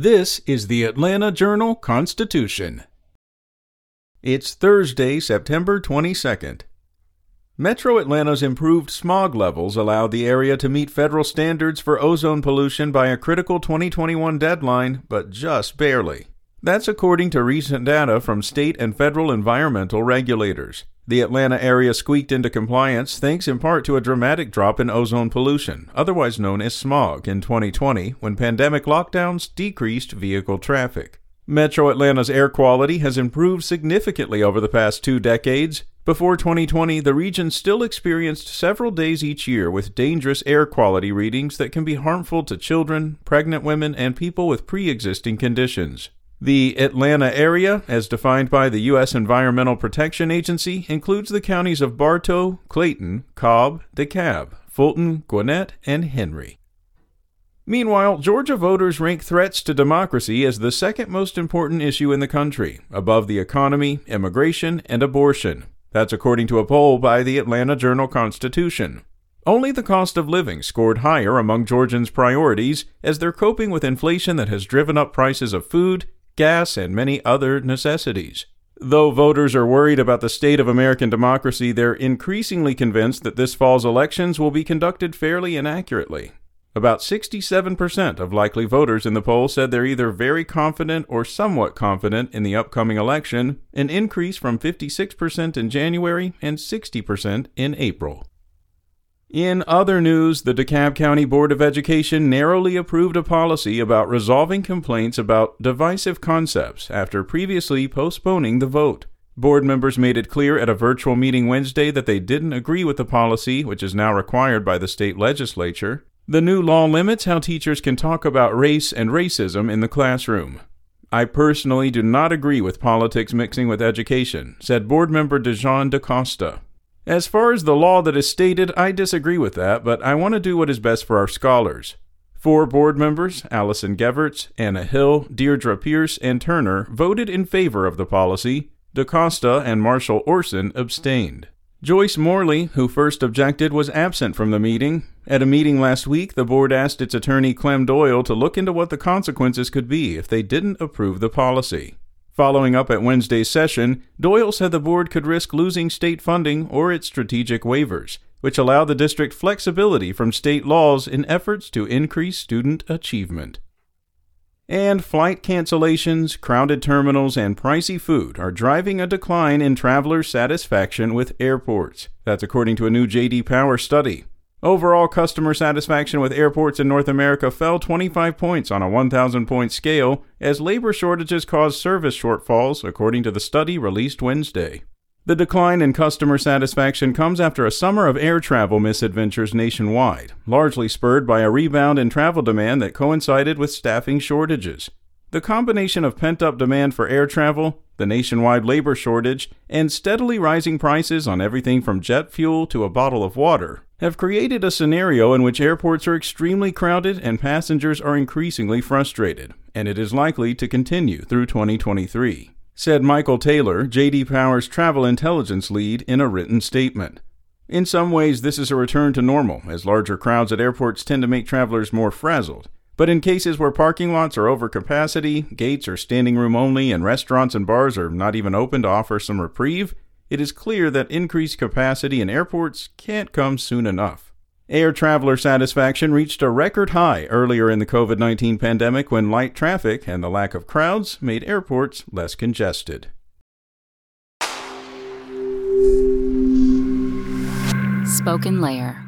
This is the Atlanta Journal Constitution. It's Thursday, September 22nd. Metro Atlanta's improved smog levels allowed the area to meet federal standards for ozone pollution by a critical 2021 deadline, but just barely. That's according to recent data from state and federal environmental regulators. The Atlanta area squeaked into compliance thanks in part to a dramatic drop in ozone pollution, otherwise known as smog, in 2020 when pandemic lockdowns decreased vehicle traffic. Metro Atlanta's air quality has improved significantly over the past two decades. Before 2020, the region still experienced several days each year with dangerous air quality readings that can be harmful to children, pregnant women, and people with pre existing conditions. The Atlanta area, as defined by the U.S. Environmental Protection Agency, includes the counties of Bartow, Clayton, Cobb, DeKalb, Fulton, Gwinnett, and Henry. Meanwhile, Georgia voters rank threats to democracy as the second most important issue in the country, above the economy, immigration, and abortion. That's according to a poll by the Atlanta Journal Constitution. Only the cost of living scored higher among Georgians' priorities as they're coping with inflation that has driven up prices of food, gas, and many other necessities. Though voters are worried about the state of American democracy, they're increasingly convinced that this fall's elections will be conducted fairly and accurately. About 67% of likely voters in the poll said they're either very confident or somewhat confident in the upcoming election, an increase from 56% in January and 60% in April. In other news, the DeKalb County Board of Education narrowly approved a policy about resolving complaints about divisive concepts after previously postponing the vote. Board members made it clear at a virtual meeting Wednesday that they didn't agree with the policy, which is now required by the state legislature. The new law limits how teachers can talk about race and racism in the classroom. I personally do not agree with politics mixing with education, said board member Diijon DaCosta. As far as the law that is stated, I disagree with that, but I want to do what is best for our scholars. Four board members, Allyson Gevertz, Anna Hill, Deirdre Pierce, and Turner, voted in favor of the policy. DaCosta and Marshall Orson abstained. Joyce Morley, who first objected, was absent from the meeting. At a meeting last week, the board asked its attorney Clem Doyle to look into what the consequences could be if they didn't approve the policy. Following up at Wednesday's session, Doyle said the board could risk losing state funding or its strategic waivers, which allow the district flexibility from state laws in efforts to increase student achievement. And flight cancellations, crowded terminals, and pricey food are driving a decline in travelers' satisfaction with airports. That's according to a new JD Power study. Overall customer satisfaction with airports in North America fell 25 points on a 1,000 point scale as labor shortages caused service shortfalls, according to the study released Wednesday. The decline in customer satisfaction comes after a summer of air travel misadventures nationwide, largely spurred by a rebound in travel demand that coincided with staffing shortages. The combination of pent up demand for air travel, the nationwide labor shortage, and steadily rising prices on everything from jet fuel to a bottle of water have created a scenario in which airports are extremely crowded and passengers are increasingly frustrated, and it is likely to continue through 2023, said Michael Taylor, JD Power's travel intelligence lead, in a written statement. In some ways, this is a return to normal, as larger crowds at airports tend to make travelers more frazzled. But in cases where parking lots are over capacity, gates are standing room only, and restaurants and bars are not even open to offer some reprieve, it is clear that increased capacity in airports can't come soon enough. Air traveler satisfaction reached a record high earlier in the COVID 19 pandemic when light traffic and the lack of crowds made airports less congested. SpokenLayer